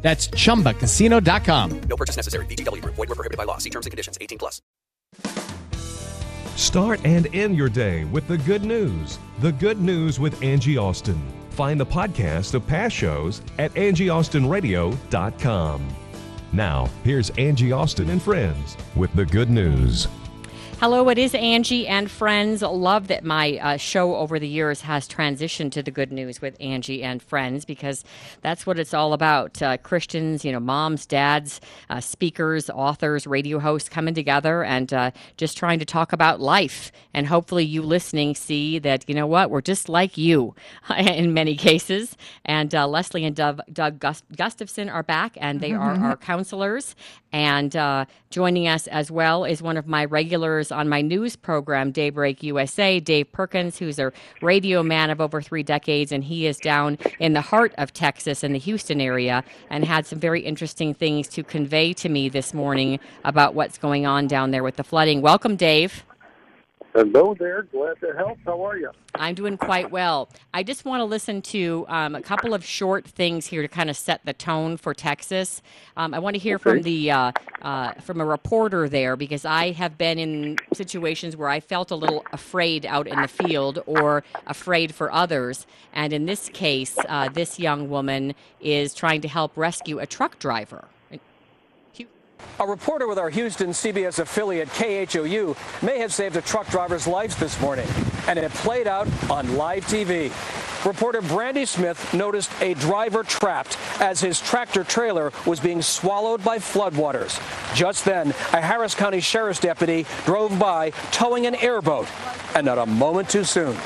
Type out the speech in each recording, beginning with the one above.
That's chumbacasino.com. No purchase necessary. VGW Group. Void were prohibited by law. See terms and conditions. 18 plus. Start and end your day with the good news. The Good News with Angie Austin. Find the podcast of past shows at angieaustinradio.com. Now, here's Angie Austin and friends with the good news. Hello, it is Angie and friends. Love that my uh, show over the years has transitioned to the good news with Angie and friends because that's what it's all about. Uh, Christians, you know, moms, dads, uh, speakers, authors, radio hosts coming together and uh, just trying to talk about life. And hopefully, you listening see that, you know what, we're just like you in many cases. And uh, Leslie and Doug, Doug Gust- Gustafson are back and they are our counselors. And uh, joining us as well is one of my regulars on my news program, Daybreak USA, Dave Perkins, who's a radio man of over three decades, and he is down in the heart of Texas in the Houston area and had some very interesting things to convey to me this morning about what's going on down there with the flooding. Welcome, Dave. Hello there. Glad to help. How are you? I'm doing quite well. I just want to listen to um, a couple of short things here to kind of set the tone for Texas. Um, I want to hear from the uh, uh, from a reporter there because I have been in situations where I felt a little afraid out in the field or afraid for others. And in this case, uh, this young woman is trying to help rescue a truck driver. A reporter with our Houston CBS affiliate KHOU may have saved a truck driver's life this morning, and it played out on live TV. Reporter Brandy Smith noticed a driver trapped as his tractor trailer was being swallowed by floodwaters. Just then, a Harris County Sheriff's deputy drove by towing an airboat, and not a moment too soon.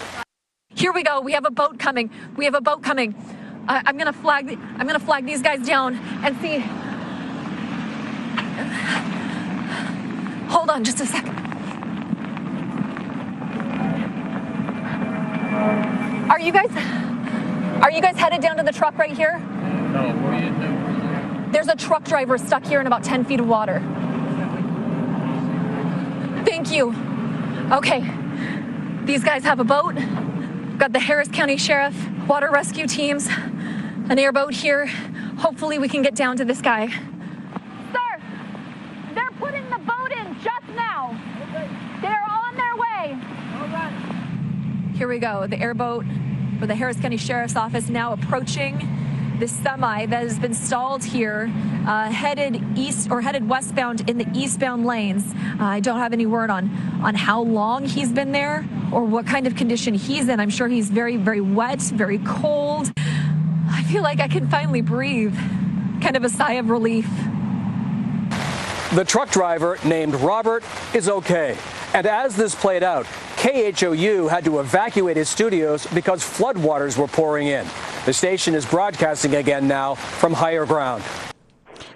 Here we go. We have a boat coming. We have a boat coming. I I'm gonna flag. I'm gonna flag these guys down and see. Hold on, just a second. Are you guys? Are you guys headed down to the truck right here? No, what are you doing? There's a truck driver stuck here in about 10 feet of water. Thank you. Okay. These guys have a boat. Got the Harris County Sheriff, water rescue teams, an airboat here. Hopefully, we can get down to this guy. Sir, they're putting the boat in just now. They're on their way. Here we go. The airboat for the Harris County Sheriff's Office now approaching this semi that has been stalled here, uh, headed east or headed westbound in the eastbound lanes. Uh, I don't have any word on on how long he's been there or what kind of condition he's in. I'm sure he's very, very wet, very cold. I feel like I can finally breathe. Kind of a sigh of relief. The truck driver, named Robert, is okay. And as this played out, KHOU had to evacuate his studios because floodwaters were pouring in. The station is broadcasting again now from higher ground.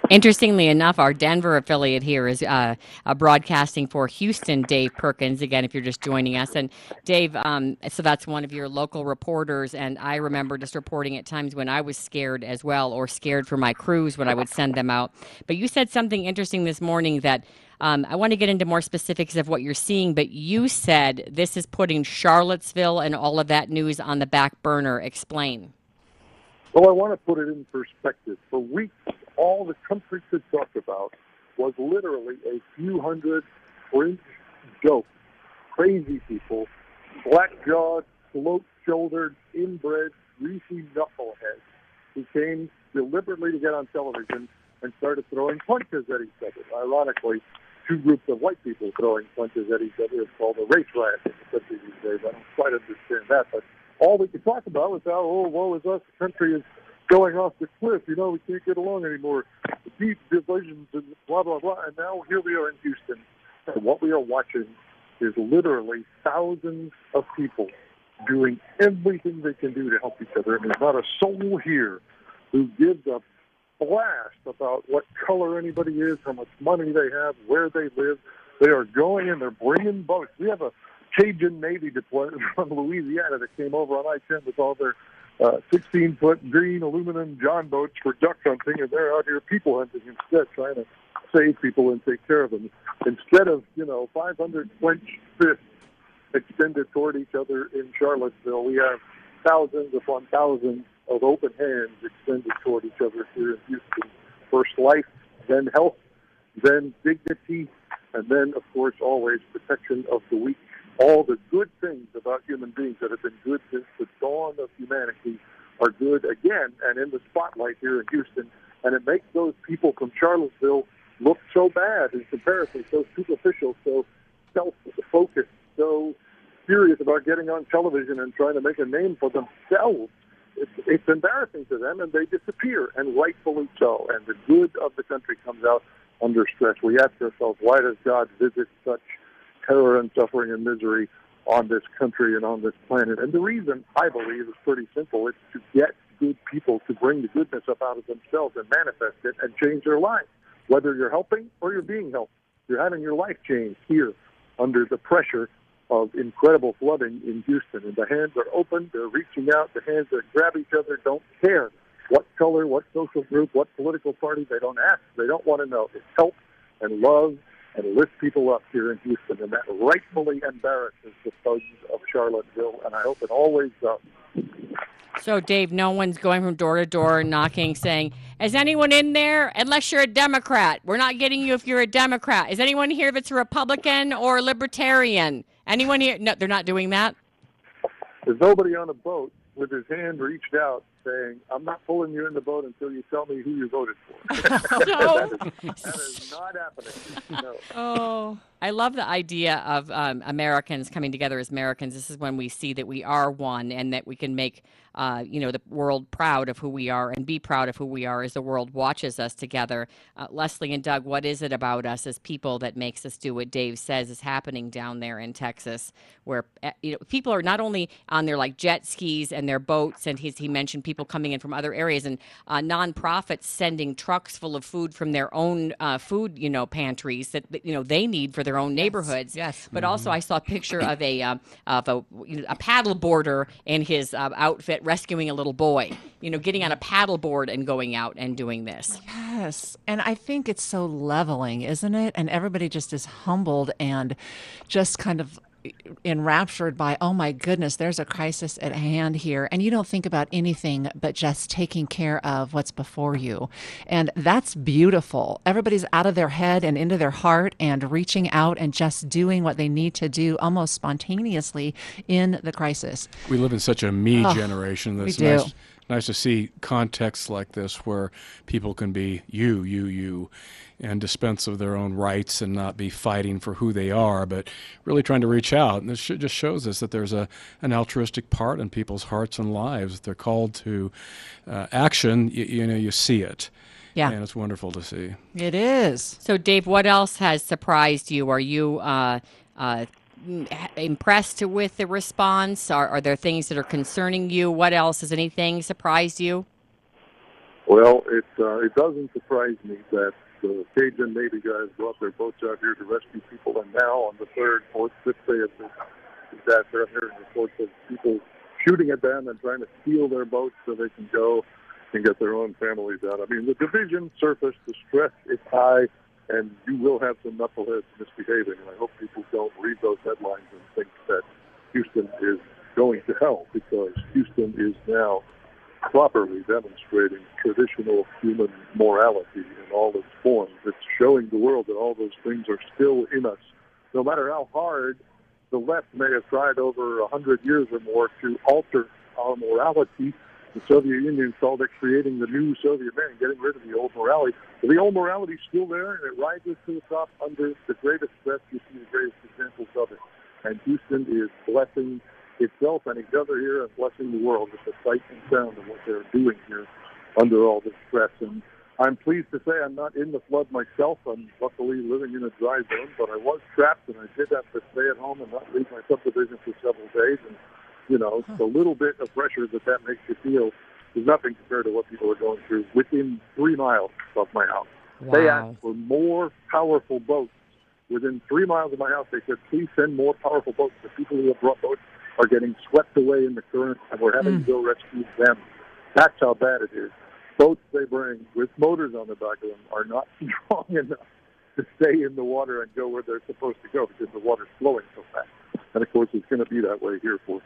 Interestingly enough, our Denver affiliate here is uh, uh, broadcasting for Houston, Dave Perkins. Again, if you're just joining us. And Dave, um, so that's one of your local reporters. And I remember just reporting at times when I was scared as well, or scared for my crews when I would send them out. But you said something interesting this morning that um, I want to get into more specifics of what you're seeing. But you said this is putting Charlottesville and all of that news on the back burner. Explain. Well, I want to put it in perspective. For weeks, all the country could talk about was literally a few hundred fringe jokes, crazy people, black-jawed, slope-shouldered, inbred, greasy knuckleheads who came deliberately to get on television and started throwing punches at each other. Ironically, two groups of white people throwing punches at each other is called a race riot in the country these days. I don't quite understand that, but all we could talk about was how, oh, woe is us, the country is going off the cliff. You know, we can't get along anymore. Deep divisions and blah, blah, blah. And now here we are in Houston. And what we are watching is literally thousands of people doing everything they can do to help each other. And there's not a soul here who gives a blast about what color anybody is, how much money they have, where they live. They are going and they're bringing boats. We have a Cajun Navy deployment from Louisiana that came over on I-10 with all their 16-foot uh, green aluminum John boats for duck hunting, and they're out here people hunting instead, trying to save people and take care of them. Instead of, you know, 500 clenched fists extended toward each other in Charlottesville, we have thousands upon thousands of open hands extended toward each other here in Houston. First life, then health, then dignity, and then, of course, always protection of the weak. All the good things about human beings that have been good since the dawn of humanity are good again and in the spotlight here in Houston. And it makes those people from Charlottesville look so bad in comparison, so superficial, so self-focused, so serious about getting on television and trying to make a name for themselves. It's, embarrassing to them, and they disappear, and rightfully so. And the good of the country comes out under stress. We ask ourselves, why does God visit such terror and suffering and misery on this country and on this planet? And the reason, I believe, is pretty simple. It's to get good people to bring the goodness up out of themselves and manifest it and change their lives. Whether you're helping or you're being helped, you're having your life changed here under the pressure of incredible flooding in Houston. And the hands are open, they're reaching out, the hands that grab each other don't care what color, what social group, what political party. They don't ask. They don't want to know. It's help and love and lift people up here in Houston. And that rightfully embarrasses the thugs of Charlottesville. And I hope it always does. So, Dave, no one's going from door to door knocking saying, Is anyone in there? Unless you're a Democrat. We're not getting you if you're a Democrat. Is anyone here it's a Republican or a Libertarian? Anyone here? No, they're not doing that. There's nobody on a boat with his hand reached out saying, I'm not pulling you in the boat until you tell me who you voted for. that, is, that is not happening. No. Oh. I love the idea of um, Americans coming together as Americans. This is when we see that we are one and that we can make, uh, you know, the world proud of who we are and be proud of who we are as the world watches us together. Uh, Leslie and Doug, what is it about us as people that makes us do what Dave says is happening down there in Texas, where eh, you know people are not only on their like jet skis and their boats, and he's, he mentioned people coming in from other areas and uh, nonprofits sending trucks full of food from their own uh, food, you know, pantries that you know they need for their own neighborhoods. Yes. But mm-hmm. also, I saw a picture of a uh, of a, you know, a paddle boarder in his uh, outfit rescuing a little boy. You know, getting on a paddle board and going out and doing this. Yes, and I think it's so leveling, isn't it? And everybody just is humbled and just kind of enraptured by, oh my goodness, there's a crisis at hand here. And you don't think about anything but just taking care of what's before you. And that's beautiful. Everybody's out of their head and into their heart and reaching out and just doing what they need to do almost spontaneously in the crisis. We live in such a me oh, generation. That's we do. nice nice to see contexts like this where people can be you, you, you, and dispense of their own rights and not be fighting for who they are, but really trying to reach out. And this just shows us that there's a an altruistic part in people's hearts and lives. If they're called to uh, action, you, you know, you see it. Yeah. And it's wonderful to see. It is. So, Dave, what else has surprised you? Are you uh, uh, impressed with the response? Are, are there things that are concerning you? What else? Has anything surprised you? Well, it uh, it doesn't surprise me that the Cajun Navy guys brought their boats out here to rescue people, and now on the third, fourth, fifth day of this disaster, I'm hearing reports of people shooting at them and trying to steal their boats so they can go and get their own families out. I mean, the division surfaced, the stress is high, and you will have some knuckleheads misbehaving. And I hope people don't read those headlines and think that Houston is going to hell because Houston is now properly demonstrating traditional human morality in all its forms. It's showing the world that all those things are still in us, no matter how hard the left may have tried over a hundred years or more to alter our morality. The Soviet Union called it creating the new Soviet man, getting rid of the old morality. But the old morality is still there, and it rises to the top under the greatest stress. You see the greatest examples of it. And Houston is blessing itself and each other here and blessing the world with the sight and sound of what they're doing here under all this stress. And I'm pleased to say I'm not in the flood myself. I'm luckily living in a dry zone, but I was trapped and I did have to stay at home and not leave my subdivision for several days. And, you know, the little bit of pressure that that makes you feel is nothing compared to what people are going through within three miles of my house. They asked for more powerful boats within three miles of my house. They said, please send more powerful boats. The people who have brought boats are getting swept away in the current, and we're having hmm. to go rescue them. That's how bad it is. Boats they bring with motors on the back of them are not strong enough to stay in the water and go where they're supposed to go because the water's flowing so fast. And of course, it's going to be that way here for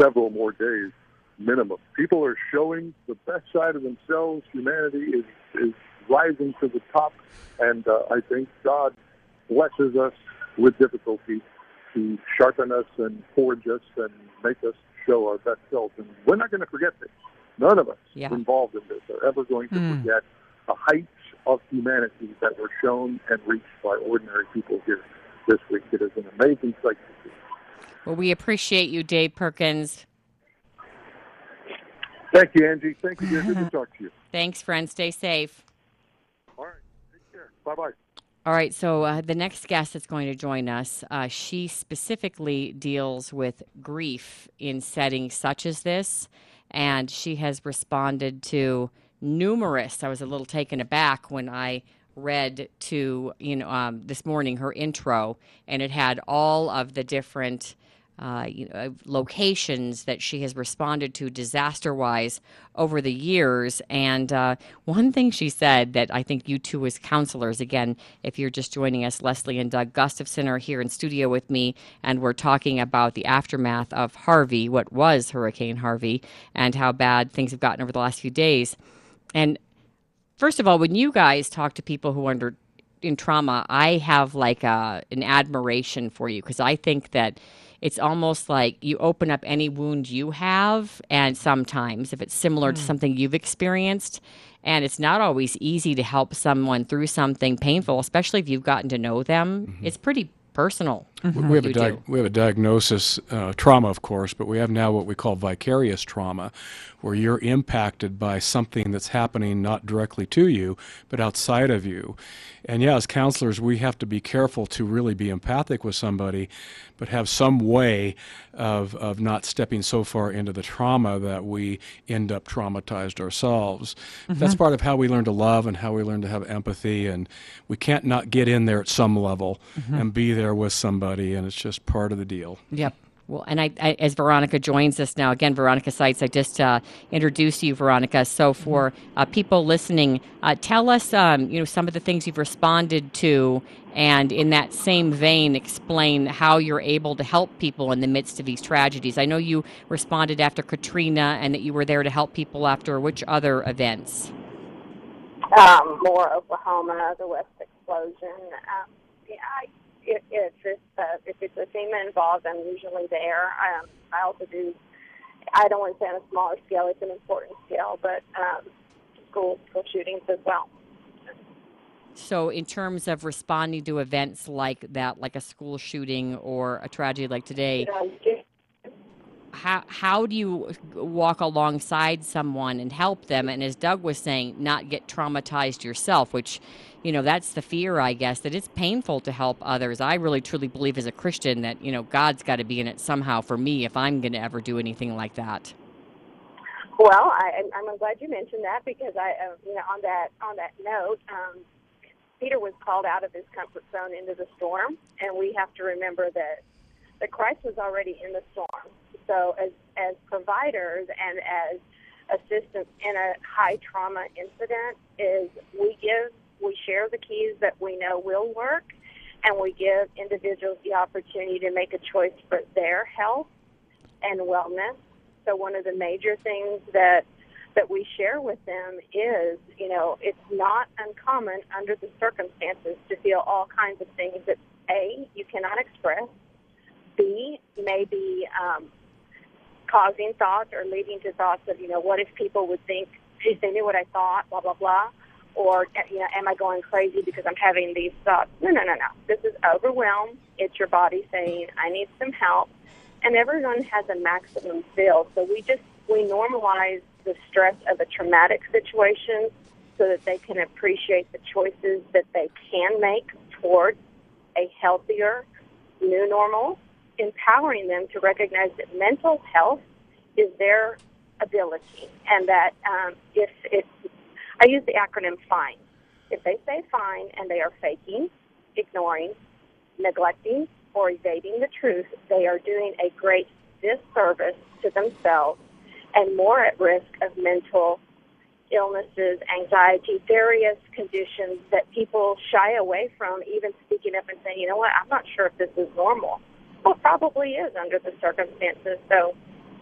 several more days minimum. People are showing the best side of themselves. Humanity is is rising to the top, and uh, I think God blesses us with difficulty to sharpen us and forge us and make us show our best selves. And we're not going to forget this. None of us Yeah. involved in this are ever going to Hmm. forget the heights of humanity that were shown and reached by ordinary people here this week. It is an amazing sight to see. Well, we appreciate you, Dave Perkins. Thank you, Angie. Thank you. Good to talk to you. Thanks, friend. Stay safe. All right. Take care. Bye bye. All right, so uh, the next guest that's going to join us, uh, she specifically deals with grief in settings such as this, and she has responded to numerous. I was a little taken aback when I read to you know um, this morning her intro, and it had all of the different. Uh, you know, locations that she has responded to disaster wise over the years. And uh, one thing she said that I think you two, as counselors, again, if you're just joining us, Leslie and Doug Gustafson are here in studio with me, and we're talking about the aftermath of Harvey, what was Hurricane Harvey, and how bad things have gotten over the last few days. And first of all, when you guys talk to people who are under in trauma, I have like a, an admiration for you because I think that it's almost like you open up any wound you have, and sometimes if it's similar to mm. something you've experienced, and it's not always easy to help someone through something painful, especially if you've gotten to know them. Mm-hmm. It's pretty personal. Mm-hmm. We have, a we have a diagnosis, uh, trauma, of course, but we have now what we call vicarious trauma, where you're impacted by something that's happening not directly to you, but outside of you. And yeah, as counselors, we have to be careful to really be empathic with somebody, but have some way of, of not stepping so far into the trauma that we end up traumatized ourselves. Mm-hmm. That's part of how we learn to love and how we learn to have empathy. And we can't not get in there at some level mm-hmm. and be there with somebody, and it's just part of the deal. Yep. Well, and I, I, as Veronica joins us now, again, Veronica Sites, I just uh, introduced you, Veronica. So, for uh, people listening, uh, tell us, um, you know, some of the things you've responded to, and in that same vein, explain how you're able to help people in the midst of these tragedies. I know you responded after Katrina, and that you were there to help people after which other events? um, Moore Oklahoma, the West explosion. Um, yeah, I, if, if it's uh, if it's a FEMA involved, I'm usually there. Um, I also do. I don't want to say on a smaller scale; it's an important scale, but um, school school shootings as well. So, in terms of responding to events like that, like a school shooting or a tragedy like today, how how do you walk alongside someone and help them? And as doug was saying not get traumatized yourself which you know that's the fear i guess that it's painful to help others. I really truly believe as a christian that you know god's got to be in it somehow for me if i'm going to ever do anything like that. Well, I, I'm glad you mentioned that because I, uh, you know, on that on that note, um, Peter was called out of his comfort zone into the storm, and we have to remember that that Christ was already in the storm. So, as as providers and as assistants in a high trauma incident, is we give we share the keys that we know will work, and we give individuals the opportunity to make a choice for their health and wellness. So one of the major things that that we share with them is, you know, it's not uncommon under the circumstances to feel all kinds of things that a you cannot express, b may be um, causing thoughts or leading to thoughts of, you know, what if people would think if they knew what I thought, blah blah blah, or you know, am I going crazy because I'm having these thoughts? No, no, no, no. This is overwhelm. It's your body saying, I need some help and everyone has a maximum feel. So we just we normalize the stress of a traumatic situation so that they can appreciate the choices that they can make towards a healthier new normal, empowering them to recognize that mental health is their ability, and that um, if it, I use the acronym FINE. If they say fine and they are faking, ignoring, neglecting, or evading the truth, they are doing a great disservice to themselves and more at risk of mental illnesses, anxiety, various conditions that people shy away from even speaking up and saying, you know what, I'm not sure if this is normal. Well, probably is under the circumstances. So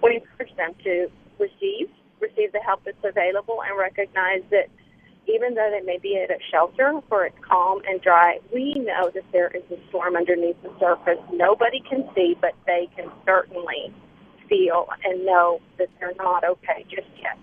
we encourage them to receive, receive the help that's available and recognize that even though they may be at a shelter where it's calm and dry, we know that there is a storm underneath the surface. Nobody can see, but they can certainly feel and know that they're not okay just yet.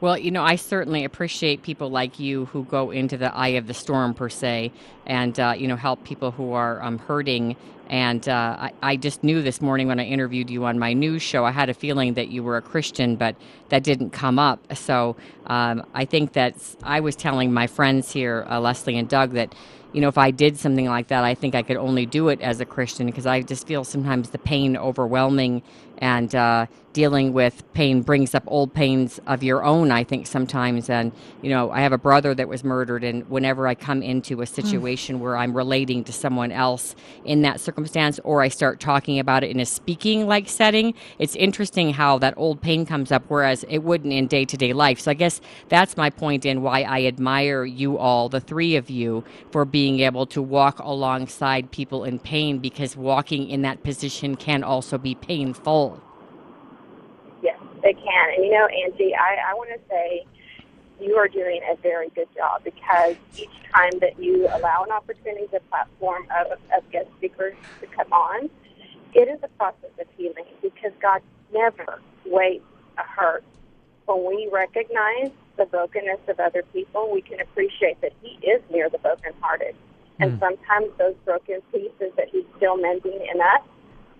Well, you know, I certainly appreciate people like you who go into the eye of the storm, per se, and, uh, you know, help people who are um, hurting. And uh, I, I just knew this morning when I interviewed you on my news show, I had a feeling that you were a Christian, but that didn't come up. So um, I think that I was telling my friends here, uh, Leslie and Doug, that you know, if I did something like that, I think I could only do it as a Christian because I just feel sometimes the pain overwhelming and uh, dealing with pain brings up old pains of your own, I think sometimes. And, you know, I have a brother that was murdered, and whenever I come into a situation mm. where I'm relating to someone else in that circumstance or I start talking about it in a speaking like setting, it's interesting how that old pain comes up, whereas it wouldn't in day to day life. So I guess that's my point in why I admire you all, the three of you, for being able to walk alongside people in pain because walking in that position can also be painful. Yes, they can. And you know, Angie, I, I want to say you are doing a very good job because each time that you allow an opportunity, the platform of, of guest speakers to come on, it is a process of healing because God never waits a hurt. When we recognize the brokenness of other people, we can appreciate that He is near the brokenhearted. And mm. sometimes those broken pieces that He's still mending in us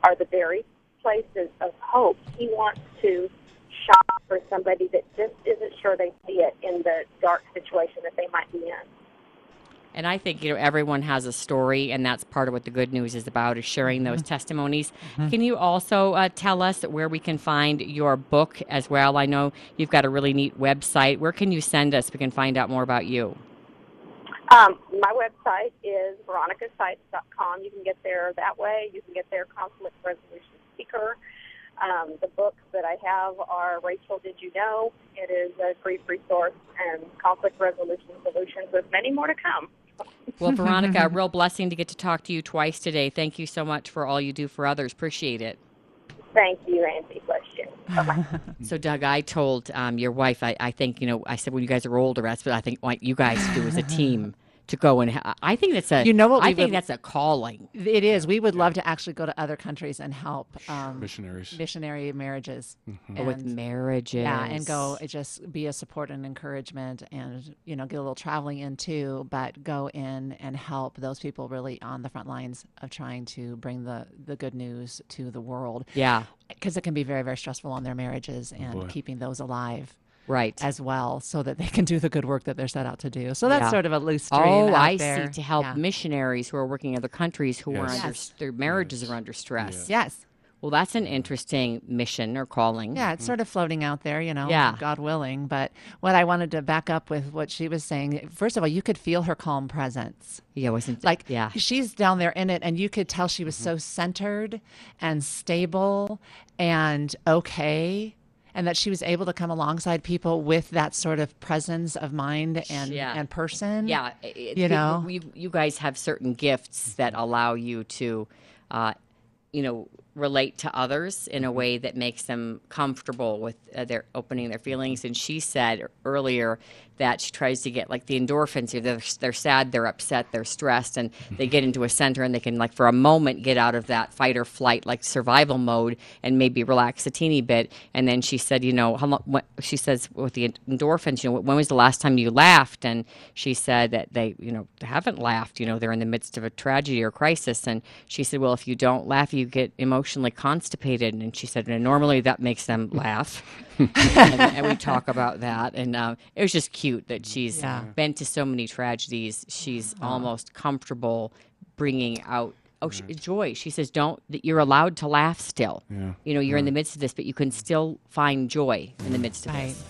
are the very places of hope. He wants to shop for somebody that just isn't sure they see it in the dark situation that they might be in. And I think you know everyone has a story, and that's part of what the good news is about is sharing those mm-hmm. testimonies. Mm-hmm. Can you also uh, tell us where we can find your book as well? I know you've got a really neat website. Where can you send us? We can find out more about you. Um, my website is veronicasites.com. You can get there that way. You can get there conflict resolution speaker. Um, the books that I have are Rachel, Did You Know? It is a grief resource and conflict resolution solutions with many more to come. Well, Veronica, a real blessing to get to talk to you twice today. Thank you so much for all you do for others. Appreciate it. Thank you, Angie. Bless you. so, Doug, I told um, your wife, I, I, think, you know, I said when you guys are older, that's what I think what you guys do as a team to go and ha- I think that's a you know what I think would, that's a calling. It is. We would love to actually go to other countries and help um, missionaries, missionary marriages, mm-hmm. and, with marriages. Yeah, and go just be a support and encouragement, and you know get a little traveling in too, but go in and help those people really on the front lines of trying to bring the the good news to the world. Yeah, because it can be very very stressful on their marriages and oh keeping those alive right as well so that they can do the good work that they're set out to do so that's yeah. sort of a loose stream oh i there. see to help yeah. missionaries who are working in other countries who yes. are under yes. their marriages yes. are under stress yes. yes well that's an interesting mission or calling yeah it's sort of floating out there you know yeah. god willing but what i wanted to back up with what she was saying first of all you could feel her calm presence yeah wasn't like yeah she's down there in it and you could tell she was mm-hmm. so centered and stable and okay and that she was able to come alongside people with that sort of presence of mind and yeah. and person. Yeah, you know, you, you guys have certain gifts that allow you to, uh, you know, relate to others in a way that makes them comfortable with uh, their opening their feelings. And she said earlier that she tries to get like the endorphins. They're, they're sad, they're upset, they're stressed, and they get into a center and they can like for a moment get out of that fight or flight like survival mode and maybe relax a teeny bit. And then she said, you know, how long? What, she says with the endorphins, you know, when was the last time you laughed? And she said that they, you know, haven't laughed. You know, they're in the midst of a tragedy or crisis. And she said, well, if you don't laugh, you get emotionally constipated. And she said, and normally that makes them laugh. and, and, we talk about that. And uh, it was just cute that she's yeah. been to so many tragedies. She's uh-huh. almost comfortable bringing out Oh, she, joy. She says, "Don't. That you're allowed to laugh still. Yeah. You know, you're in the midst of this, but you can still find joy in the midst of this."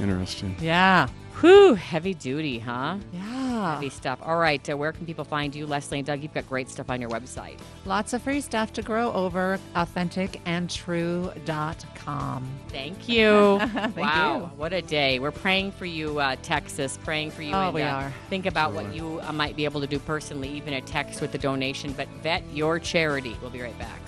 Interesting. Yeah. Whew, heavy duty, huh? Yeah. Heavy stuff. All right, uh, where can people find you, Leslie and Doug? You've got great stuff on your website. Lots of free stuff to grow over. Authenticandtrue.com. Thank you. Thank wow, you. what a day. We're praying for you, uh, Texas, praying for you. Oh, and, we uh, are. Think about what you uh, might be able to do personally, even a text with a donation, but vet your charity. We'll be right back.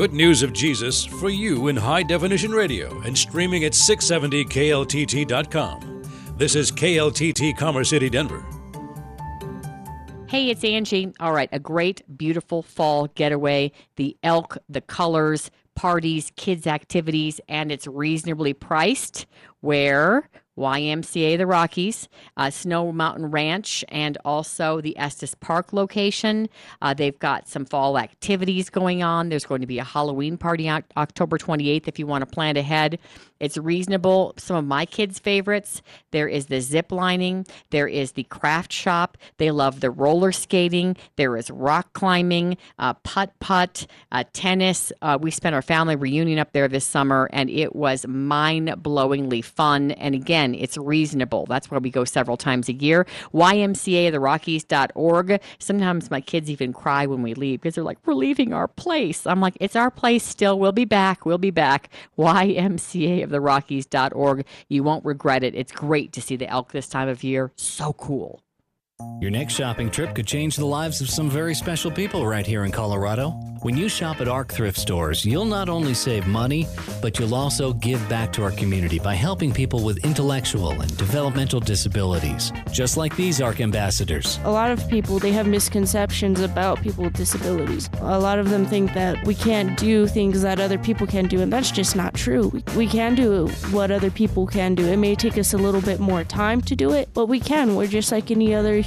Good news of Jesus for you in high definition radio and streaming at 670kltt.com. This is KLTT Commerce City, Denver. Hey, it's Angie. All right, a great, beautiful fall getaway. The elk, the colors, parties, kids' activities, and it's reasonably priced. Where? YMCA the Rockies, uh, Snow Mountain Ranch, and also the Estes Park location. Uh, they've got some fall activities going on. There's going to be a Halloween party on October 28th if you want to plan ahead. It's reasonable. Some of my kids' favorites there is the zip lining, there is the craft shop. They love the roller skating, there is rock climbing, uh, putt putt, uh, tennis. Uh, we spent our family reunion up there this summer, and it was mind blowingly fun. And again, it's reasonable. That's why we go several times a year. YMCAtherockies.org. Sometimes my kids even cry when we leave because they're like, we're leaving our place. I'm like, it's our place still. We'll be back. We'll be back. YMCAtherockies.org. You won't regret it. It's great to see the elk this time of year. So cool. Your next shopping trip could change the lives of some very special people right here in Colorado. When you shop at ARC thrift stores, you'll not only save money, but you'll also give back to our community by helping people with intellectual and developmental disabilities, just like these ARC ambassadors. A lot of people they have misconceptions about people with disabilities. A lot of them think that we can't do things that other people can do, and that's just not true. We, can do what other people can do. It may take us a little bit more time to do it, but we can. We're just like any other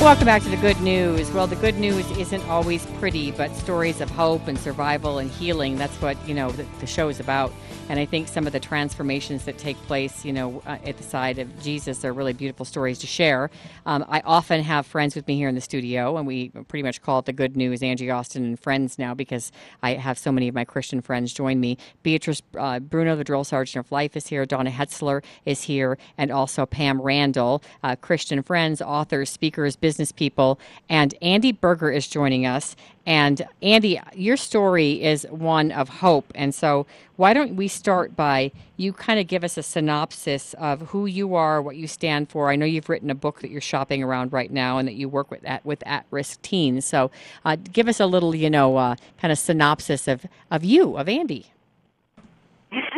Welcome back to the good news. Well, the good news isn't always pretty, but stories of hope and survival and healing. That's what, you know, the, the show is about. And I think some of the transformations that take place, you know, uh, at the side of Jesus are really beautiful stories to share. Um, I often have friends with me here in the studio, and we pretty much call it the good news, Angie Austin and friends now, because I have so many of my Christian friends join me. Beatrice uh, Bruno, the drill sergeant of life, is here. Donna Hetzler is here, and also Pam Randall, uh, Christian friends, authors, speakers, business people. And Andy Berger is joining us. And Andy, your story is one of hope. And so, why don't we start by you kind of give us a synopsis of who you are, what you stand for? I know you've written a book that you're shopping around right now, and that you work with at with at-risk teens. So, uh, give us a little, you know, uh, kind of synopsis of of you, of Andy.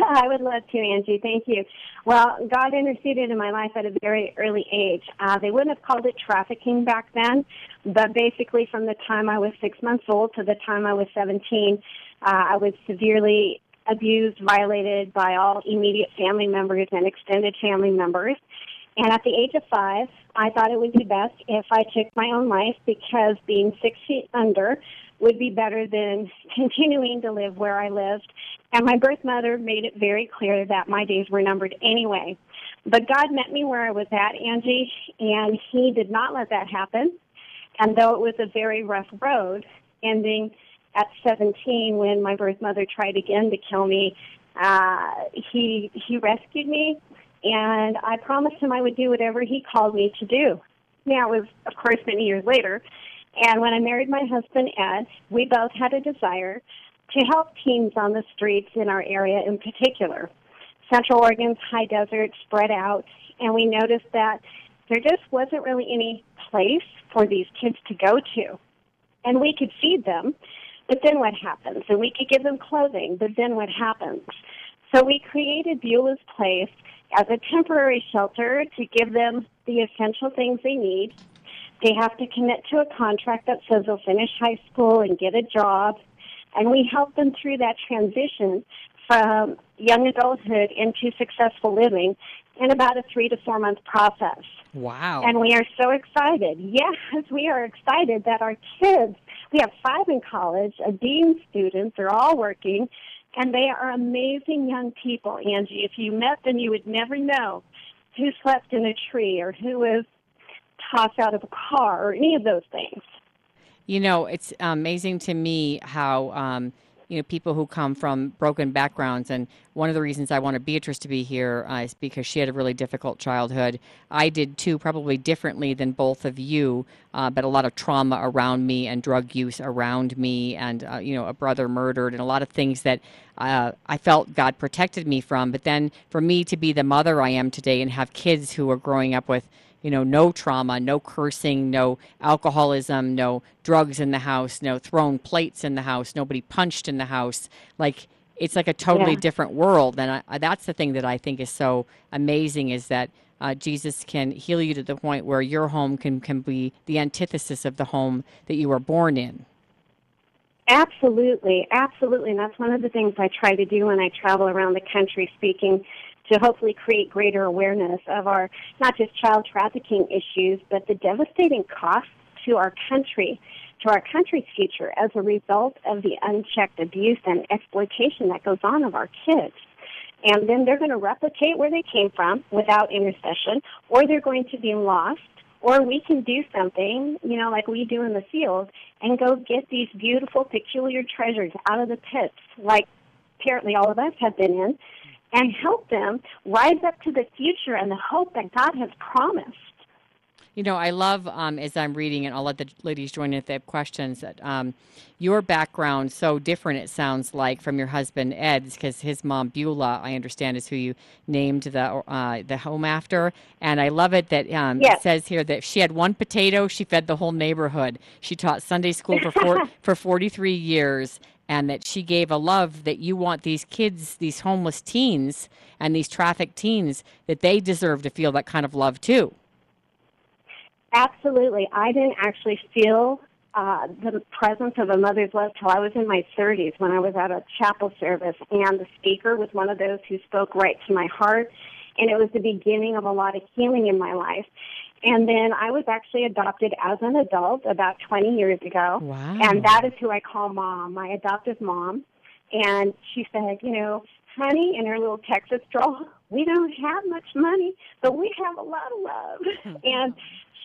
I would love to, Angie. Thank you. Well, God interceded in my life at a very early age. Uh, they wouldn't have called it trafficking back then, but basically from the time I was six months old to the time I was 17, uh, I was severely abused, violated by all immediate family members and extended family members. And at the age of five, I thought it would be best if I took my own life because being six feet under would be better than continuing to live where I lived. And my birth mother made it very clear that my days were numbered anyway. But God met me where I was at, Angie, and He did not let that happen. And though it was a very rough road, ending at 17 when my birth mother tried again to kill me, uh, he he rescued me, and I promised him I would do whatever he called me to do. Now it was, of course, many years later, and when I married my husband Ed, we both had a desire to help teens on the streets in our area in particular. Central Oregon's high desert spread out, and we noticed that there just wasn't really any place for these kids to go to. And we could feed them, but then what happens? And we could give them clothing, but then what happens? So we created Beulah's Place as a temporary shelter to give them the essential things they need. They have to commit to a contract that says they'll finish high school and get a job. And we help them through that transition from young adulthood into successful living in about a three to four month process. Wow. And we are so excited. Yes, we are excited that our kids, we have five in college, a dean students, they're all working, and they are amazing young people, Angie. If you met them, you would never know who slept in a tree or who was tossed out of a car or any of those things. You know, it's amazing to me how um, you know people who come from broken backgrounds, and one of the reasons I wanted Beatrice to be here uh, is because she had a really difficult childhood. I did too, probably differently than both of you, uh, but a lot of trauma around me and drug use around me, and uh, you know, a brother murdered, and a lot of things that uh, I felt God protected me from. But then for me to be the mother I am today and have kids who are growing up with you know, no trauma, no cursing, no alcoholism, no drugs in the house, no thrown plates in the house, nobody punched in the house. Like it's like a totally Yeah. different world, and I, that's the thing that I think is so amazing is that uh, Jesus can heal you to the point where your home can can be the antithesis of the home that you were born in. Absolutely, absolutely. And that's one of the things I try to do when I travel around the country speaking to hopefully create greater awareness of our not just child trafficking issues, but the devastating costs to our country, to our country's future as a result of the unchecked abuse and exploitation that goes on of our kids. And then they're going to replicate where they came from without intercession, or they're going to be lost or we can do something, you know, like we do in the field, and go get these beautiful, peculiar treasures out of the pits, like apparently all of us have been in, and help them rise up to the future and the hope that God has promised. You know, I love um, as I'm reading, and I'll let the ladies join in if they have questions. That um, your background so different. It sounds like from your husband Ed's, because his mom Beulah, I understand, is who you named the uh, the home after. And I love it that um, Yes. it says here that she had one potato, she fed the whole neighborhood. She taught Sunday school for four, for 43 years, and that she gave a love that you want these kids, these homeless teens, and these trafficked teens, that they deserve to feel that kind of love too. Absolutely. I didn't actually feel uh, the presence of a mother's love till I was in my 30s when I was at a chapel service, and the speaker was one of those who spoke right to my heart, and it was the beginning of a lot of healing in my life. And then I was actually adopted as an adult about 20 years ago. Wow. And that is who I call mom, my adoptive mom. And she said, you know, honey, in her little Texas drawl, we don't have much money, but we have a lot of love. and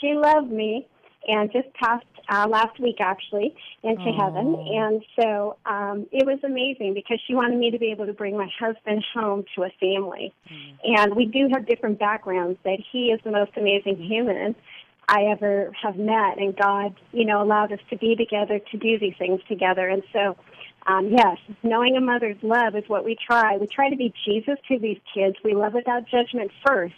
she loved me and just passed uh, last week actually into heaven. And so um, it was amazing because she wanted me to be able to bring my husband home to a family. And we do have different backgrounds, that he is the most amazing human I ever have met. And God, you know, allowed us to be together to do these things together. And so, um, yes, knowing a mother's love is what we try. We try to be Jesus to these kids. We love without judgment first.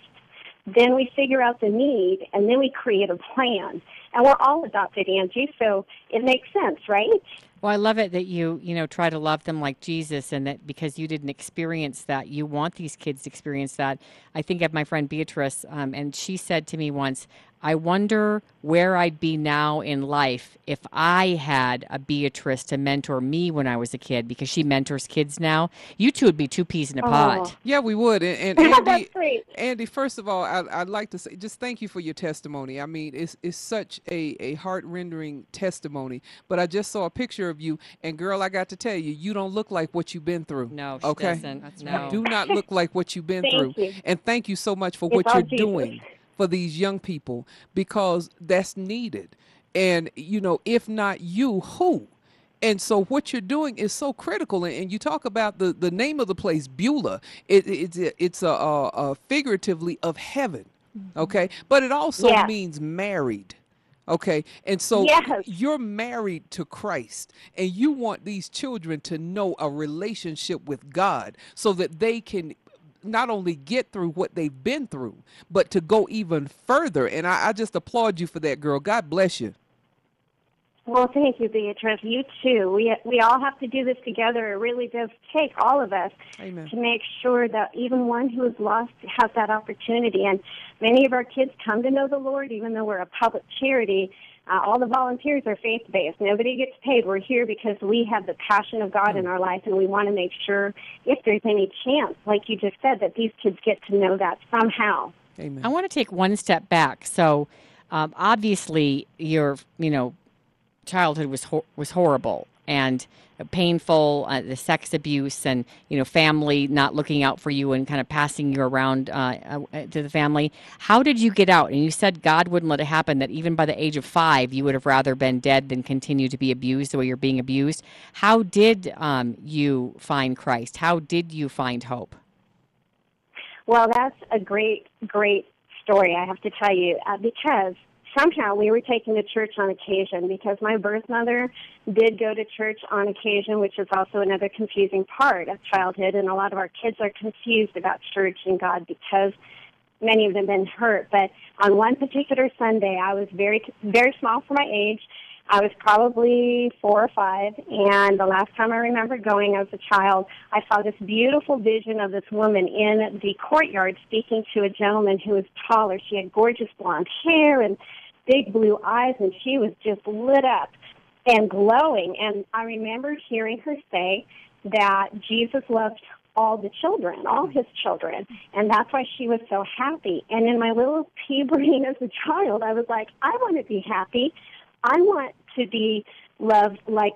Then we figure out the need, and then we create a plan. And we're all adopted, Angie, so it makes sense, right? Well, I love it that you, you know, try to love them like Jesus and that because you didn't experience that, you want these kids to experience that. I think of my friend Beatrice, um, and she said to me once, I wonder where I'd be now in life if I had a Beatrice to mentor me when I was a kid because she mentors kids now. You two would be two peas in a oh. pod. Yeah, we would. And, and Andy, That's great. Andy, first of all, I, I'd like to say just thank you for your testimony. I mean, it's it's such a, a heart rendering testimony. But I just saw a picture of you, and girl, I got to tell you, you don't look like what you've been through. No, she okay, doesn't. That's you no. do not look like what you've been Thank through. you. And thank you so much for It's what you're Jesus. doing for these young people because that's needed. And you know, if not you, who? And so what you're doing is so critical. And, you talk about the, the name of the place, Beulah. It, it's a, it's a, a, a figuratively of heaven, mm-hmm. okay? But it also Yes. means married. Okay, and so Yes. you're married to Christ, and you want these children to know a relationship with God so that they can not only get through what they've been through, but to go even further. And I, I just applaud you for that, girl. God bless you. Well, thank you, Beatrice. You too. We we all have to do this together. It really does take all of us Amen. to make sure that even one who is lost has that opportunity. And many of our kids come to know the Lord, even though we're a public charity. Uh, all the volunteers are faith based. Nobody gets paid. We're here because we have the passion of God in our life, and we want to make sure, if there's any chance, like you just said, that these kids get to know that somehow. Amen. I want to take one step back. So, um, obviously, your you know childhood was hor- was horrible and painful. Uh, the sex abuse and you know family not looking out for you and kind of passing you around uh, uh, to the family. How did you get out? And you said God wouldn't let it happen. That even by the age of five, you would have rather been dead than continue to be abused the way you're being abused. How did um, you find Christ? How did you find hope? Well, that's a great, great story, I have to tell you, uh, because somehow we were taken to church on occasion because my birth mother did go to church on occasion, which is also another confusing part of childhood. And a lot of our kids are confused about church and God because many of them been hurt. But on one particular Sunday, I was very, very small for my age. I was probably four or five, and the last time I remember going as a child, I saw this beautiful vision of this woman in the courtyard speaking to a gentleman who was taller. She had gorgeous blonde hair and big blue eyes, and she was just lit up and glowing. And I remember hearing her say that Jesus loved all the children, all his children, and that's why she was so happy. And in my little pea brain as a child, I was like, I want to be happy. I want to be loved like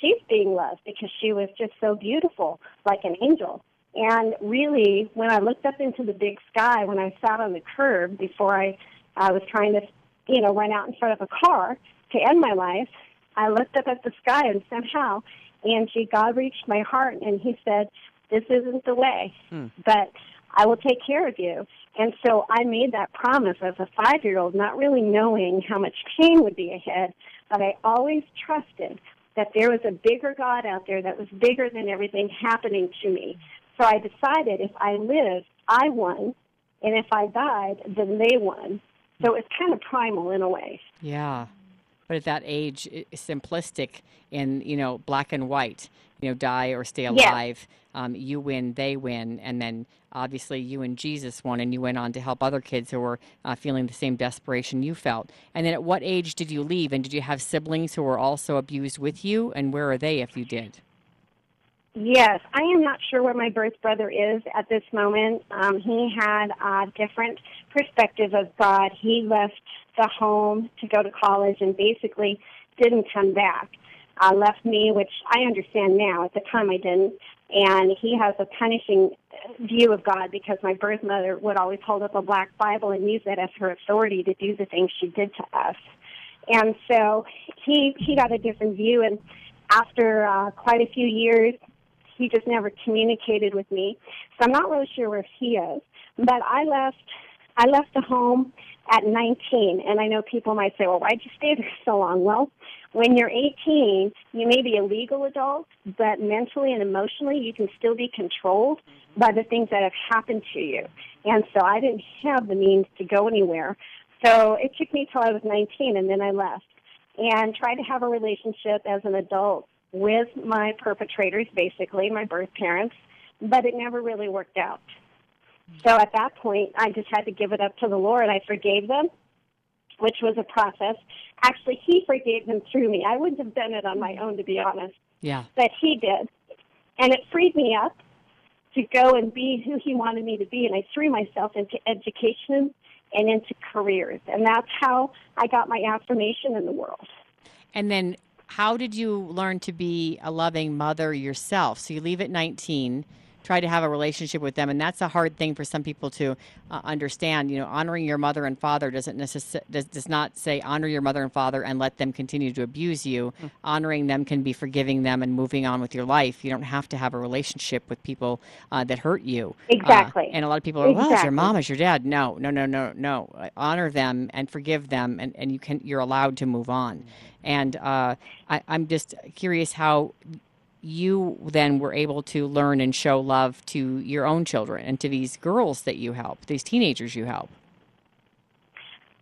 she's being loved because she was just so beautiful, like an angel. And really, when I looked up into the big sky, when I sat on the curb before I, I was trying to, you know, run out in front of a car to end my life, I looked up at the sky and somehow, Angie, God reached my heart and He said, "This isn't the way, hmm. but I will take care of you." And so I made that promise as a five-year-old, not really knowing how much pain would be ahead, but I always trusted that there was a bigger God out there that was bigger than everything happening to me. So I decided if I lived, I won, and if I died, then they won. So it's kind of primal in a way. Yeah. But at that age, simplistic in, you know, black and white, you know, die or stay alive. Um, you win, they win. And then obviously you and Jesus won, and you went on to help other kids who were uh, feeling the same desperation you felt. And then at what age did you leave? And did you have siblings who were also abused with you? And where are they if you did? Yes, I am not sure where my birth brother is at this moment. Um, he had a different perspective of God. He left the home to go to college and basically didn't come back. Uh, left me, which I understand now. At the time, I didn't. And he has a punishing view of God because my birth mother would always hold up a black Bible and use that as her authority to do the things she did to us. And so he he got a different view. And after uh, quite a few years, he just never communicated with me. So I'm not really sure where he is. But I left I left the home at 19, and I know people might say, "Well, why'd you stay there so long?" Well, when you're 18, you may be a legal adult, but mentally and emotionally, you can still be controlled by the things that have happened to you. And so I didn't have the means to go anywhere. So it took me till I was 19, and then I left and tried to have a relationship as an adult with my perpetrators, basically my birth parents, but it never really worked out. So at that point, I just had to give it up to the Lord. I forgave them, which was a process. Actually, He forgave them through me. I wouldn't have done it on my own, to be honest, Yeah. but He did. And it freed me up to go and be who He wanted me to be. And I threw myself into education and into careers. And that's how I got my affirmation in the world. And then how did you learn to be a loving mother yourself? So you leave at 19, try to have a relationship with them, and that's a hard thing for some people to uh, understand. You know, honoring your mother and father doesn't necess- does, does not say honor your mother and father and let them continue to abuse you. Honoring them can be forgiving them and moving on with your life. You don't have to have a relationship with people uh, that hurt you. Uh, Exactly. and a lot of people are, well, it's your mom, it's your dad. No, no, no, no, no. Honor them and forgive them, and, and you can you're allowed to move on. And uh, I, I'm just curious how you then were able to learn and show love to your own children and to these girls that you help, these teenagers you help.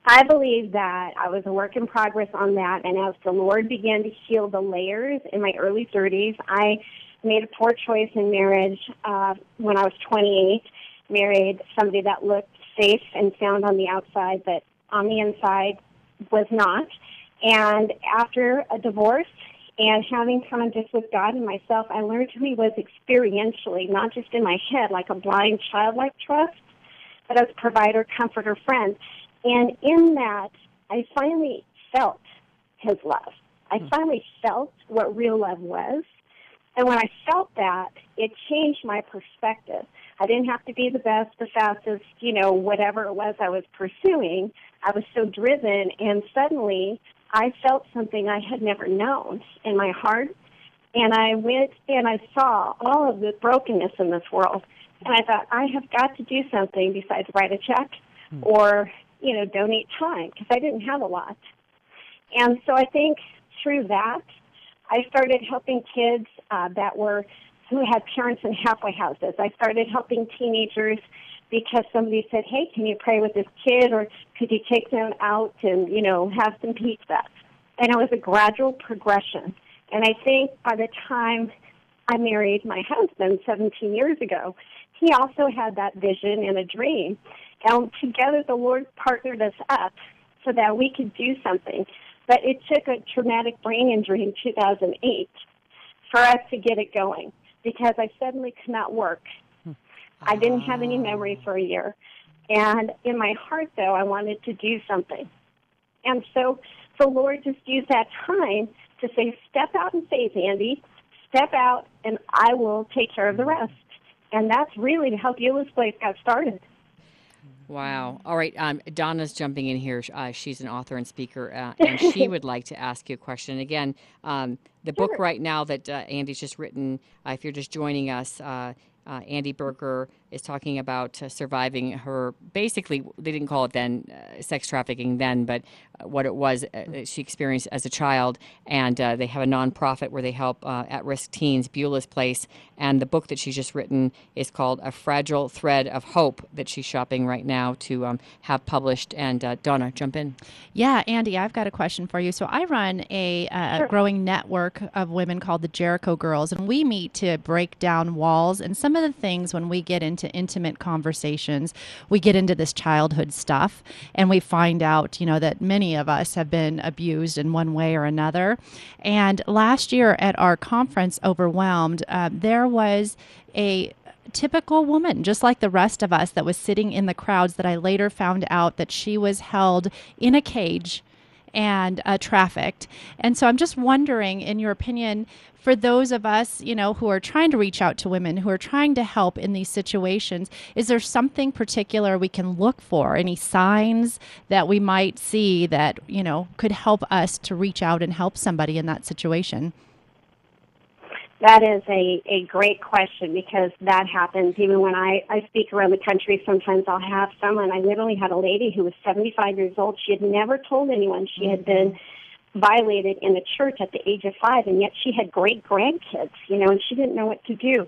I believe that I was a work in progress on that, and as the Lord began to heal the layers in my early 30s, I made a poor choice in marriage uh, when I was 28. Married somebody that looked safe and sound on the outside, but on the inside was not. And after a divorce and having time just with God and myself, I learned who He was experientially, not just in my head like a blind childlike trust, but as provider, comforter, friend. And in that, I finally felt His love. I hmm. finally felt what real love was. And when I felt that, it changed my perspective. I didn't have to be the best, the fastest, you know, whatever it was I was pursuing. I was so driven, and suddenly I felt something I had never known in my heart. And I went and I saw all of the brokenness in this world. And I thought, I have got to do something besides write a check or, you know, donate time because I didn't have a lot. And so I think through that, I started helping kids uh, that were who had parents in halfway houses. I started helping teenagers because somebody said, "Hey, can you pray with this kid, or could you take them out and you know have some pizza?" And it was a gradual progression. And I think by the time I married my husband 17 years ago, he also had that vision and a dream. And together, the Lord partnered us up so that we could do something. But it took a traumatic brain injury in 2008 for us to get it going because I suddenly could not work. I didn't have any memory for a year. And in my heart, though, I wanted to do something. And so the Lord just used that time to say, step out in faith, Andy. Step out, and I will take care of the rest. And that's really to help you this place got started. Wow. All right. Um, Donna's jumping in here. Uh, she's an author and speaker, uh, and she would like to ask you a question. Again, um, the book right now that uh, Andy's just written, uh, if you're just joining us, uh, Uh, Andy Berger is talking about uh, surviving her. Basically, they didn't call it then uh, sex trafficking then, but uh, what it was uh, she experienced as a child. And uh, they have a nonprofit where they help uh, at-risk teens, Beulah's Place. And the book that she's just written is called "A Fragile Thread of Hope" that she's shopping right now to um, have published. And uh, Donna, jump in. Yeah, Andy, I've got a question for you. So I run a, uh, growing network of women called the Jericho Girls, and we meet to break down walls. And some of the things when we get into intimate conversations, we get into this childhood stuff, and we find out, you know, that many of us have been abused in one way or another. And last year at our conference, Overwhelmed, uh, there was a typical woman, just like the rest of us, that was sitting in the crowds that I later found out that she was held in a cage and uh, trafficked. And so I'm just wondering, in your opinion, for those of us, you know, who are trying to reach out to women, who are trying to help in these situations, is there something particular we can look for? Any signs that we might see that, you know, could help us to reach out and help somebody in that situation? That is a, a great question because that happens even when I, I speak around the country. Sometimes I'll have someone. I literally had a lady who was 75 years old. She had never told anyone she had mm-hmm. been violated in a church at the age of five, and yet she had great grandkids, you know, and she didn't know what to do.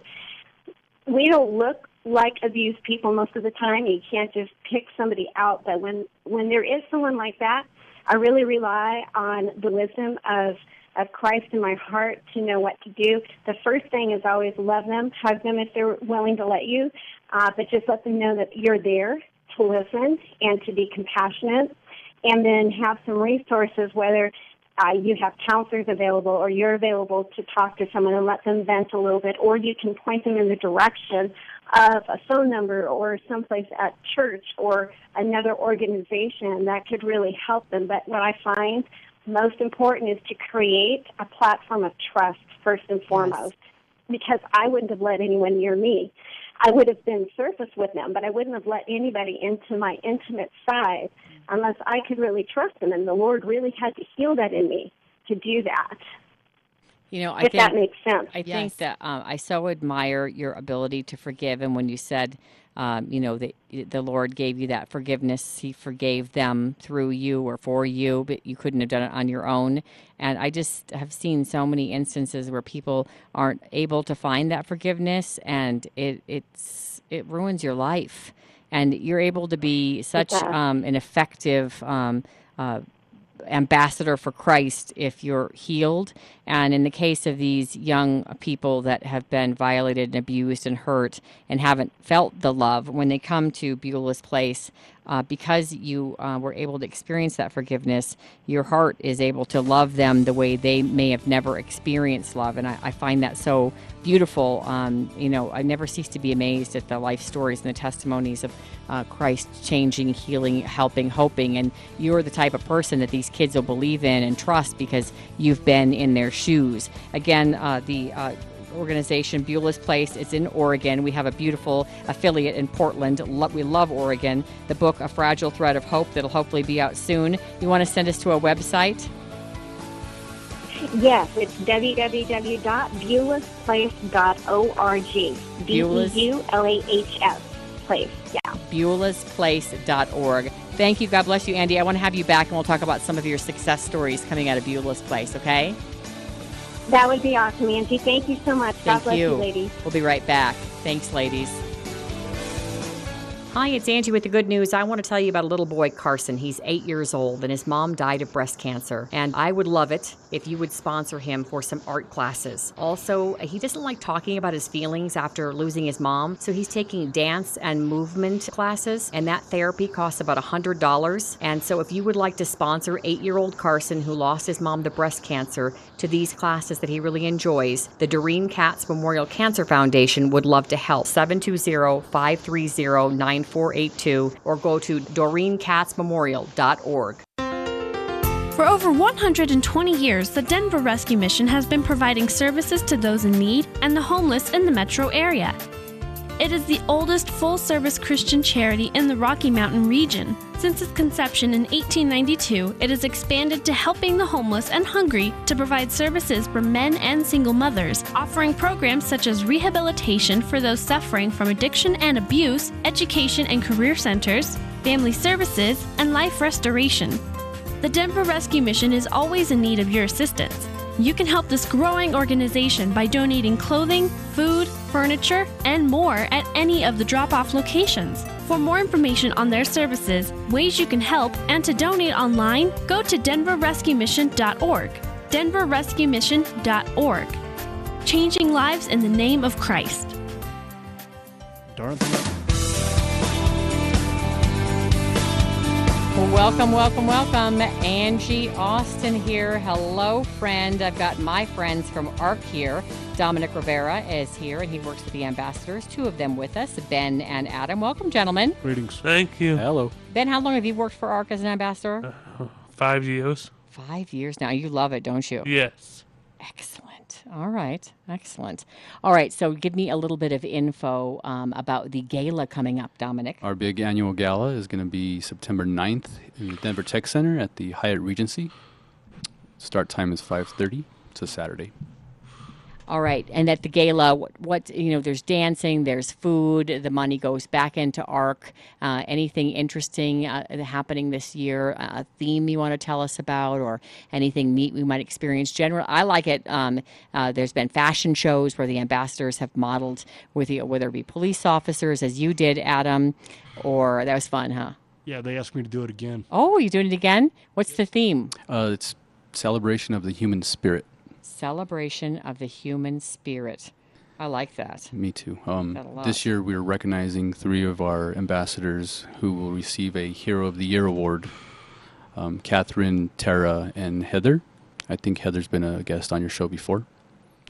We don't look like abused people most of the time. You can't just pick somebody out, but when when there is someone like that, I really rely on the wisdom of of Christ in my heart to know what to do. The first thing is always love them, hug them if they're willing to let you, uh, but just let them know that you're there to listen and to be compassionate, and then have some resources, whether uh, you have counselors available or you're available to talk to someone and let them vent a little bit, or you can point them in the direction of a phone number or someplace at church or another organization that could really help them. But what I find most important is to create a platform of trust first and foremost. Because I wouldn't have let anyone near me. I would have been surface with them, but I wouldn't have let anybody into my intimate side unless I could really trust them. And the Lord really had to heal that in me to do that. You know, I if think that makes sense. I think that um, I so admire your ability to forgive, and when you said, um, you know, that the Lord gave you that forgiveness, He forgave them through you or for you, but you couldn't have done it on your own. And I just have seen so many instances where people aren't able to find that forgiveness, and it it's it ruins your life. and you're able to be such um, an effective. Um, uh, ambassador for Christ if you're healed. And in the case of these young people that have been violated and abused and hurt and haven't felt the love, when they come to Beulah's Place, uh, because you uh, were able to experience that forgiveness, your heart is able to love them the way they may have never experienced love. And I, I find that so beautiful. Um, you know, I never cease to be amazed at the life stories and the testimonies of uh, Christ changing, healing, helping, hoping. And you're the type of person that these kids will believe in and trust because you've been in their shoes. Again, uh, the uh, organization Beulah's Place is in Oregon. We have a beautiful affiliate in Portland. We love Oregon. The book, A Fragile Thread of Hope, that'll hopefully be out soon. You want to send us to a website? Yes, it's www.beulahsplace.org. B E Beulah's- U L A H S place. Yeah. Beulah'sPlace.org. Thank you. God bless you, Andy. I want to have you back and we'll talk about some of your success stories coming out of Beulah's Place, okay? That would be awesome, Angie. Thank you so much. God bless you. you, ladies. We'll be right back. Thanks, ladies. Hi, it's Angie with the good news. I want to tell you about a little boy, Carson. He's eight years old, and his mom died of breast cancer. And I would love it if you would sponsor him for some art classes. Also, he doesn't like talking about his feelings after losing his mom, so he's taking dance and movement classes, and that therapy costs about $100. And so, if you would like to sponsor eight year old Carson, who lost his mom to breast cancer, to these classes that he really enjoys, the Doreen Katz Memorial Cancer Foundation would love to help. 720 530 9482 or go to doreenkatzmemorial.org. For over 120 years, the Denver Rescue Mission has been providing services to those in need and the homeless in the metro area. It is the oldest full service Christian charity in the Rocky Mountain region. Since its conception in 1892, it has expanded to helping the homeless and hungry to provide services for men and single mothers, offering programs such as rehabilitation for those suffering from addiction and abuse, education and career centers, family services, and life restoration. The Denver Rescue Mission is always in need of your assistance. You can help this growing organization by donating clothing, food, furniture, and more at any of the drop off locations. For more information on their services, ways you can help, and to donate online, go to denverrescuemission.org. denverrescuemission.org. Changing lives in the name of Christ. Well, welcome, welcome, welcome. Angie Austin here. Hello, friend. I've got my friends from ARC here. Dominic Rivera is here, and he works with the ambassadors, two of them with us, Ben and Adam. Welcome, gentlemen. Greetings. Thank you. Hello. Ben, how long have you worked for ARC as an ambassador? Uh, five years. Five years now. You love it, don't you? Yes. Excellent. All right. Excellent. All right. So give me a little bit of info um, about the gala coming up, Dominic. Our big annual gala is going to be September 9th in the Denver Tech Center at the Hyatt Regency. Start time is 5:30. It's a Saturday. All right, and at the gala, what, what you know, there's dancing, there's food. The money goes back into ARC. Uh, anything interesting uh, happening this year? A theme you want to tell us about, or anything neat we might experience? General, I like it. Um, uh, there's been fashion shows where the ambassadors have modeled with the, whether it be police officers, as you did, Adam, or that was fun, huh? Yeah, they asked me to do it again. Oh, you're doing it again? What's the theme? Uh, it's celebration of the human spirit. Celebration of the human spirit. I like that. Me too. Um, Got a lot. this year we're recognizing three of our ambassadors who will receive a Hero of the Year award. Um, Catherine, Tara, and Heather. I think Heather's been a guest on your show before.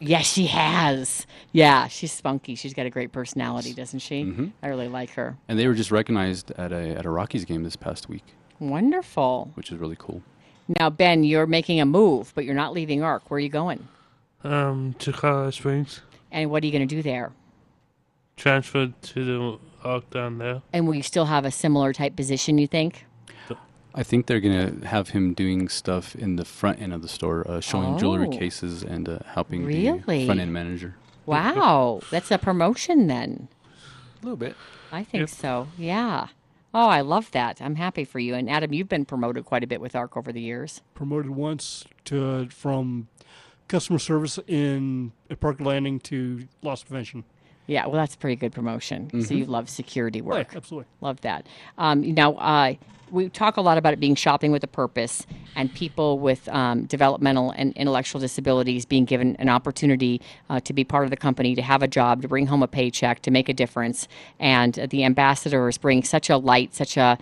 Yes, she has. Yeah, she's spunky. She's got a great personality, doesn't she? Mhm. I really like her. And they were just recognized at a at a Rockies game this past week, Wonderful. which is really cool. Now, Ben, you're making a move, but you're not leaving ARC. Where are you going? Um, to Colorado Springs. And what are you going to do there? Transfer to the arc down there. And will you still have a similar type position, you think? I think they're gonna have him doing stuff in the front end of the store, uh, showing jewelry Oh. cases and uh, helping Really? the front end manager. Wow, that's a promotion then. A little bit. I think so. Yeah. Oh, I love that. I'm happy for you. And Adam, you've been promoted quite a bit with ARC over the years. Promoted once to from customer service in at Park Landing to loss prevention. Yeah, well, that's a pretty good promotion. So Mhm. you love security Oh, yeah, work. absolutely. Love that. Um, now, uh, we talk a lot about it being shopping with a purpose and people with um, developmental and intellectual disabilities being given an opportunity uh, to be part of the company, to have a job, to bring home a paycheck, to make a difference. And the ambassadors bring such a light, such a,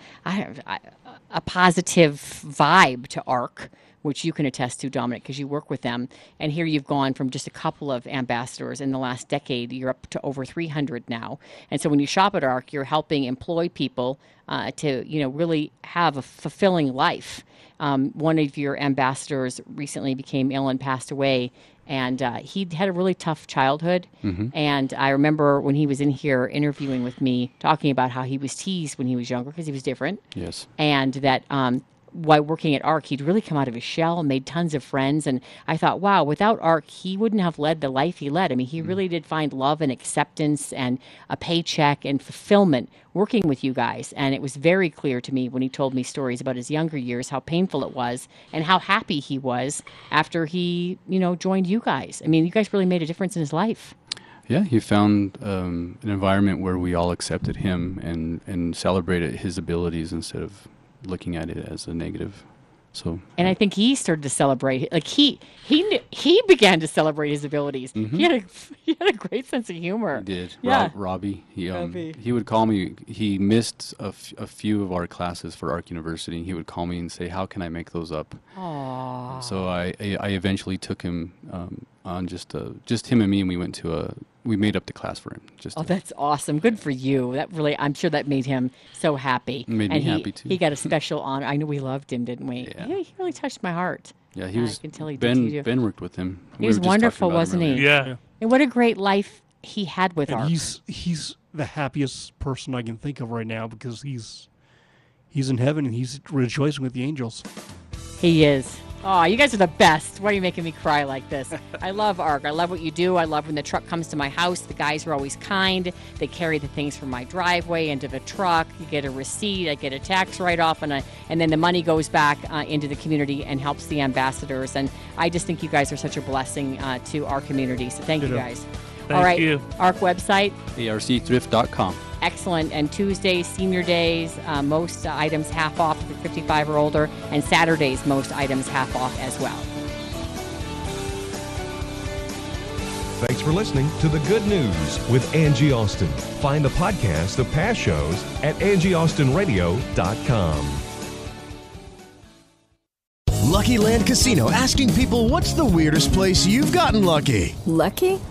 a positive vibe to ARC which you can attest to, Dominic, because you work with them. And here you've gone from just a couple of ambassadors in the last decade, you're up to over 300 now. And so when you shop at ARC, you're helping employ people uh, to, you know, really have a fulfilling life. Um, one of your ambassadors recently became ill and passed away. And uh, he had a really tough childhood. Mhm. And I remember when he was in here interviewing with me, talking about how he was teased when he was younger because he was different Yes. and that um, while working at ARC, he'd really come out of his shell, and made tons of friends. And I thought, wow, without ARC, he wouldn't have led the life he led. I mean, he really did find love and acceptance and a paycheck and fulfillment working with you guys. And it was very clear to me when he told me stories about his younger years, how painful it was and how happy he was after he, you know, joined you guys. I mean, you guys really made a difference in his life. Yeah, he found um, an environment where we all accepted him and, and celebrated his abilities instead of looking at it as a negative. So And I think he started to celebrate. Like he he he began to celebrate his abilities. He had a he had a great sense of humor. He did. Yeah. Rob, Robbie. He um, Robbie. he would call me. He missed a, f- a few of our classes for Arc University. and He would call me and say, "How can I make those up?" Aww. So I, I I eventually took him um, on just uh just him and me, and we went to a we made up the class for him. Just Oh, that's awesome. Good for you. That really, I'm sure that made him so happy. Made me and he, happy, too. He got a special honor. I know we loved him, didn't we? Yeah. He really touched my heart. yeah, he was. I was. can tell he did ben too. Ben worked with him. He We was were just talking wonderful, wasn't he? earlier. Yeah. And what a great life he had with and ARC. he's he's the happiest person I can think of right now because he's he's in heaven and he's rejoicing with the angels. He is. Oh, you guys are the best. Why are you making me cry like this? I love ARC. I love what you do. I love when the truck comes to my house. The guys are always kind. They carry the things from my driveway into the truck. You get a receipt. I get a tax write off, and, I, and then the money goes back uh, into the community and helps the ambassadors. And I just think you guys are such a blessing uh, to our community. So thank you Ditto. guys. Thank All right. you. ARC website. arcthrift.com. Excellent. And Tuesdays, senior days, uh, most uh, items half off for 55 or older, and Saturdays, most items half off as well. Thanks for listening to The Good News with Angie Austin. Find the podcast of past shows at angieaustinradio.com. Lucky Land Casino asking people what's the weirdest place you've gotten lucky? Lucky?